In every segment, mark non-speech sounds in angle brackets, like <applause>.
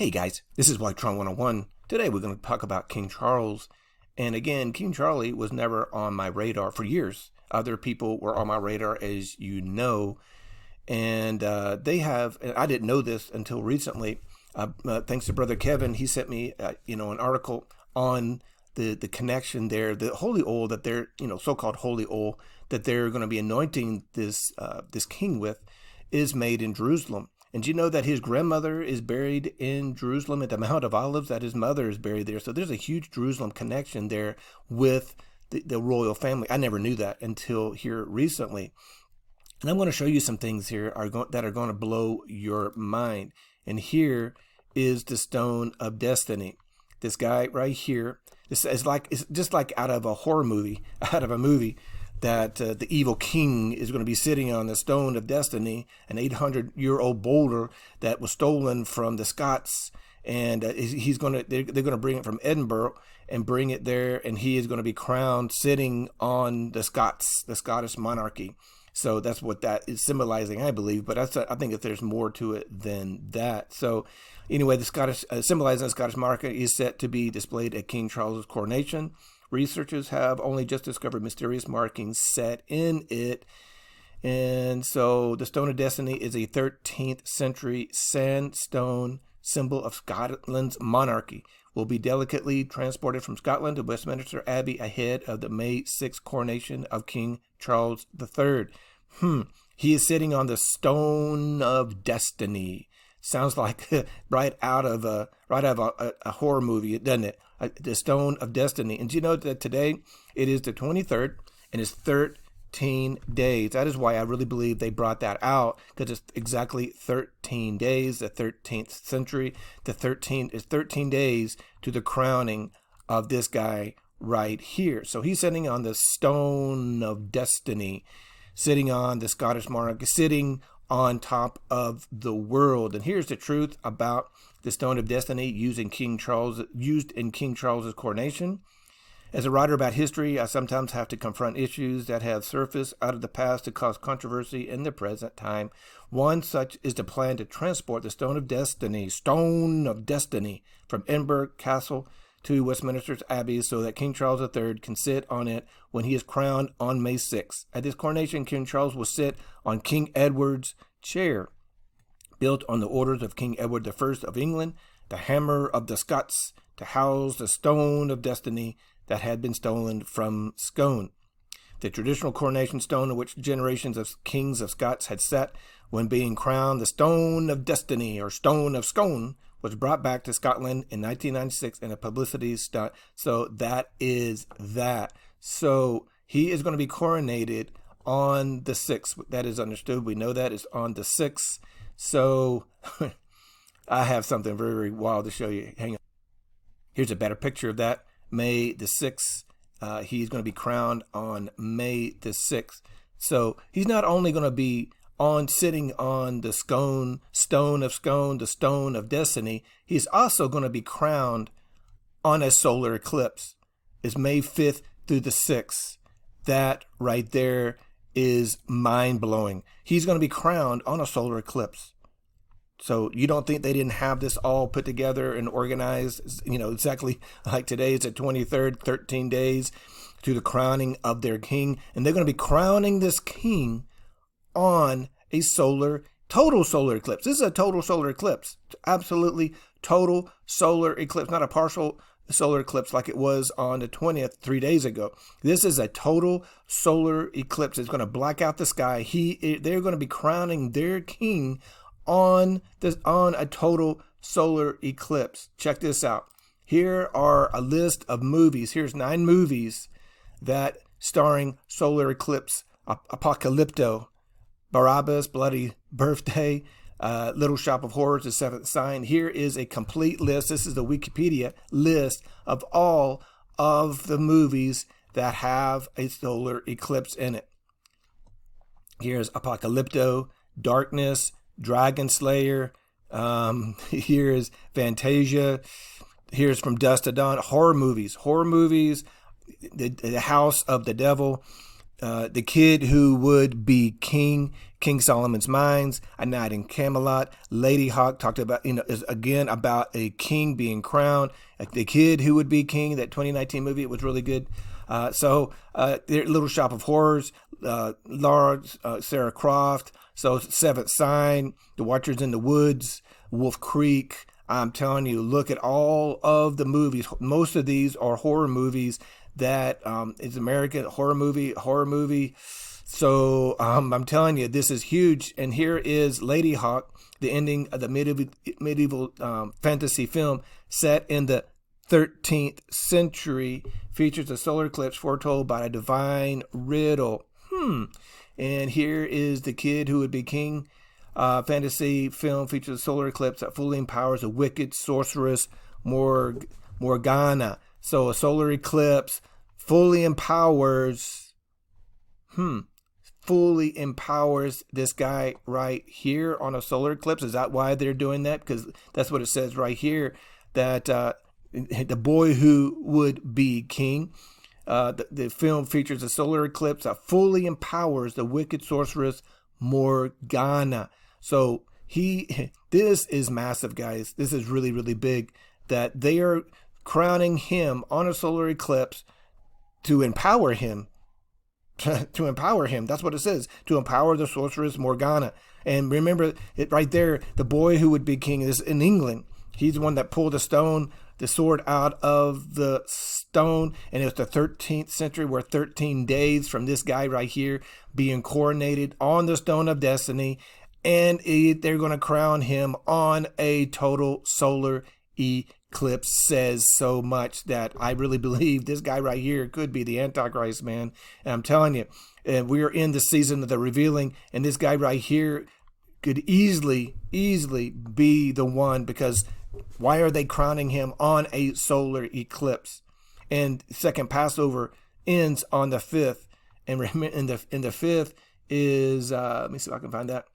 Hey guys, this is Wallytron 101. Today we're going to talk about King Charles. And again, King Charlie was never on my radar for years. Other people were on my radar, as you know. And uh, they have, and I didn't know this until recently. Uh, uh, thanks to Brother Kevin, he sent me, uh, you know, an article on the, the connection there, the holy oil that they're, you know, so-called holy oil that they're going to be anointing this uh, this king with is made in Jerusalem. And you know that his grandmother is buried in Jerusalem at the Mount of Olives? That his mother is buried there. So there's a huge Jerusalem connection there with the, the royal family. I never knew that until here recently. And I'm going to show you some things here are go- that are going to blow your mind. And here is the stone of destiny. This guy right here. This is like it's just like out of a horror movie, <laughs> out of a movie that uh, the evil king is going to be sitting on the stone of destiny, an 800 year old boulder that was stolen from the Scots. And uh, he's going to, they're, they're going to bring it from Edinburgh and bring it there. And he is going to be crowned sitting on the Scots, the Scottish monarchy. So that's what that is symbolizing, I believe. But that's, I think that there's more to it than that. So anyway, the Scottish, uh, symbolizing the Scottish monarchy is set to be displayed at King Charles's coronation. Researchers have only just discovered mysterious markings set in it. And so the Stone of Destiny is a 13th century sandstone symbol of Scotland's monarchy. Will be delicately transported from Scotland to Westminster Abbey ahead of the May 6th coronation of King Charles III. Hmm. He is sitting on the Stone of Destiny. Sounds like <laughs> right out of a right out of a, a horror movie, doesn't it? Uh, the stone of destiny. And you know that today it is the 23rd and it's 13 days? That is why I really believe they brought that out because it's exactly 13 days, the 13th century. The 13 is 13 days to the crowning of this guy right here. So he's sitting on the stone of destiny, sitting on the Scottish monarch, sitting on top of the world. And here's the truth about the Stone of Destiny used in King Charles used in King Charles's coronation. As a writer about history, I sometimes have to confront issues that have surfaced out of the past to cause controversy in the present time. One such is the plan to transport the Stone of Destiny, Stone of Destiny, from Edinburgh Castle to Westminster's Abbey so that King Charles III can sit on it when he is crowned on May 6. At this coronation, King Charles will sit on King Edward's chair built on the orders of King Edward I of England, the hammer of the Scots, to house the stone of destiny that had been stolen from Scone. The traditional coronation stone on which generations of kings of Scots had sat when being crowned, the stone of destiny or stone of Scone, was brought back to Scotland in 1996 in a publicity stunt. So that is that. So he is going to be coronated on the 6th. That is understood. We know that is on the 6th. So <laughs> I have something very, very wild to show you. Hang on. Here's a better picture of that. May the 6th. Uh, he's going to be crowned on May the 6th. So he's not only going to be on sitting on the scone, stone of scone, the stone of destiny, he's also going to be crowned on a solar eclipse. It's May 5th through the 6th. That right there is mind blowing. He's going to be crowned on a solar eclipse. So you don't think they didn't have this all put together and organized, you know, exactly <laughs> like today is the 23rd, 13 days to the crowning of their king. And they're going to be crowning this king on a solar, total solar eclipse. This is a total solar eclipse. Absolutely total solar eclipse, not a partial solar eclipse like it was on the 20th three days ago. This is a total solar eclipse. It's going to black out the sky. He, they're going to be crowning their king on this on a total solar eclipse. Check this out. Here are a list of movies. Here's nine movies that starring solar eclipse, Apocalypto, Barabbas, Bloody Birthday, uh, Little Shop of Horrors, The Seventh Sign. Here is a complete list. This is the Wikipedia list of all of the movies that have a solar eclipse in it. Here's Apocalypto, Darkness, Dragon Slayer. Um, <laughs> here's Fantasia. Here's From Dusk to Dawn. Horror movies. Horror movies. The, the House of the Devil. Uh, the kid who would be king, King Solomon's Mines, A Knight in Camelot, Ladyhawke talked about, you know, is again about a king being crowned, the kid who would be king. That 2019 movie, it was really good. Uh, so, uh, Little Shop of Horrors, uh, Laura, uh, Sarah Croft, so Seventh Sign, The Watchers in the Woods, Wolf Creek. I'm telling you, look at all of the movies. Most of these are horror movies that um, is American horror movie, horror movie. So um, I'm telling you, this is huge. And here is Ladyhawke, the ending of the medieval, medieval um, fantasy film set in the 13th century, features a solar eclipse foretold by a divine riddle. Hmm. And here is the kid who would be king. Uh, fantasy film features a solar eclipse that fully empowers a wicked sorceress Morg- Morgana. So a solar eclipse fully empowers, hmm, fully empowers this guy right here on a solar eclipse. Is that why they're doing that? Because that's what it says right here that uh, <laughs> the boy who would be king. Uh, the, the film features a solar eclipse that fully empowers the wicked sorceress Morgana. So he, <laughs> this is massive, guys. This is really, really big. That they are crowning him on a solar eclipse to empower him. <laughs> to empower him. That's what it says. To empower the sorceress Morgana. And remember it right there, the boy who would be king is in England. He's the one that pulled the stone, the sword out of the stone. And it was the 13th century, where 13 days from this guy right here being coronated on the stone of destiny. And they're going to crown him on a total solar eclipse says so much that I really <laughs> believe this guy right here could be the Antichrist, man. And I'm telling you, and we are in the season of the revealing, and this guy right here could easily, easily be the one because why are they crowning him on a solar eclipse? And second Passover ends on the fifth, and in the in the fifth is uh, let me see if I can find that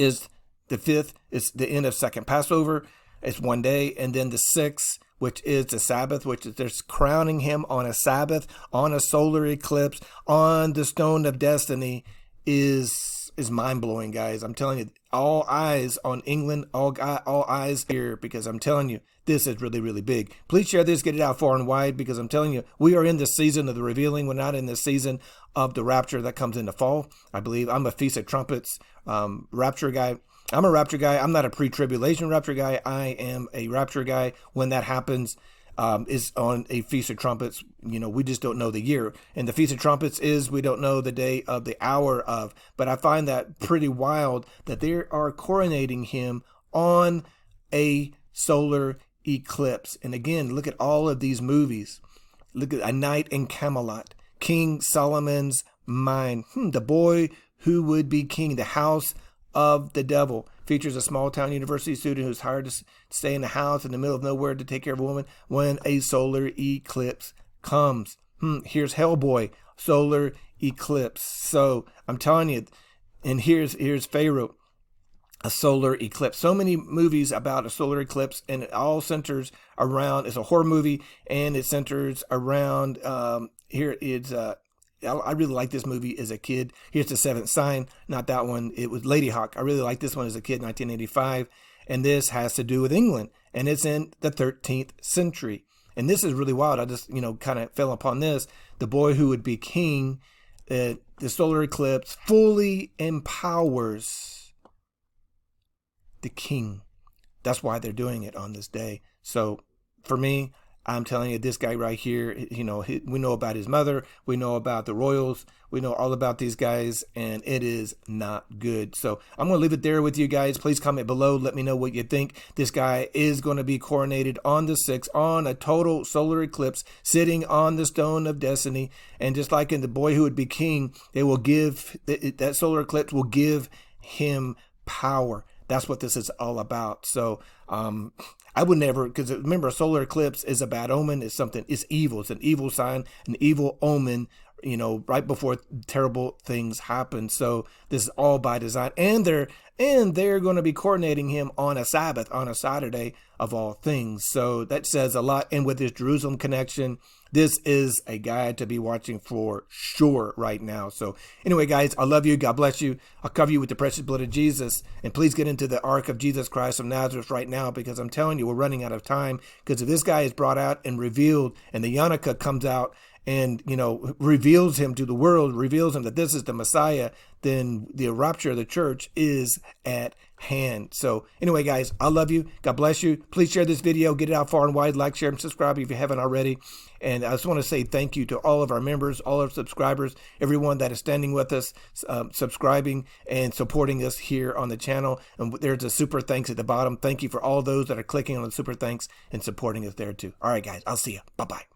is the fifth is the end of second Passover it's one day. And then the sixth, which is the Sabbath, which is there's crowning him on a Sabbath, on a solar eclipse, on the stone of destiny is is mind blowing, guys. I'm telling you, all eyes on England, all all eyes here because I'm telling you, this is really really big. Please share this, get it out far and wide because I'm telling you, we are in the season of the revealing. We're not in the season of the rapture that comes in the fall. I believe I'm a Feast of Trumpets um, rapture guy. I'm a rapture guy. I'm not a pre-tribulation rapture guy. I am a rapture guy. When that happens, um, is on a feast of trumpets. You know, we just don't know the year, and the feast of trumpets is we don't know the day of the hour of. But I find that pretty wild that they are coronating him on a solar eclipse. And again, look at all of these movies. Look at A Knight in Camelot, King Solomon's Mine, hmm, The Boy Who Would Be King, The House of the Devil features a small town university student who's hired to stay in the house in the middle of nowhere to take care of a woman when a solar eclipse comes. Hmm, here's Hellboy, solar eclipse. So I'm telling you, and here's here's Pharaoh, a solar eclipse. So many movies about a solar eclipse, and it all centers around. It's a horror movie, and it centers around. Um, here it's uh, I really like this movie as a kid. Here's the Seventh Sign, not that one. It was Ladyhawke. I really like this one as a kid, 1985, and this has to do with England, and it's in the 13th century. And this is really wild. I just, you know, kind of fell upon this. The boy who would be king, uh, the solar eclipse fully empowers the king. That's why they're doing it on this day. So for me, I'm telling you, this guy right here, you know, he, we know about his mother, we know about the Royals, we know all about these guys, and it is not good. So I'm going to leave it there with you guys. Please comment below. Let me know what you think. This guy is going to be coronated on the 6th on a total solar eclipse, sitting on the stone of destiny. And just like in The Boy Who Would Be King, they will give, that solar eclipse will give him power. That's what this is all about. So, um, I would never, because remember, a solar eclipse is a bad omen. It's something, it's evil. It's an evil sign, an evil omen you know, right before terrible things happen. So this is all by design. And they're and they're going to be coordinating him on a Sabbath, on a Saturday of all things. So that says a lot. And with this Jerusalem connection, this is a guy to be watching for sure right now. So anyway, guys, I love you. God bless you. I'll cover you with the precious blood of Jesus. And please get into the ark of Jesus Christ of Nazareth right now because I'm telling you, we're running out of time. Because if this guy is brought out and revealed and the Yanaka comes out and you know reveals him to the world reveals him that this is the messiah then the rapture of the church is at hand. So anyway guys i love you. God bless you. Please share this video. Get it out far and wide. Like share and subscribe if you haven't already. And i just want to say thank you to all of our members all our subscribers everyone that is standing with us um, subscribing and supporting us here on the channel. And there's a super thanks at the bottom. Thank you for all those that are clicking on the super thanks and supporting us there too. All right guys i'll see you bye bye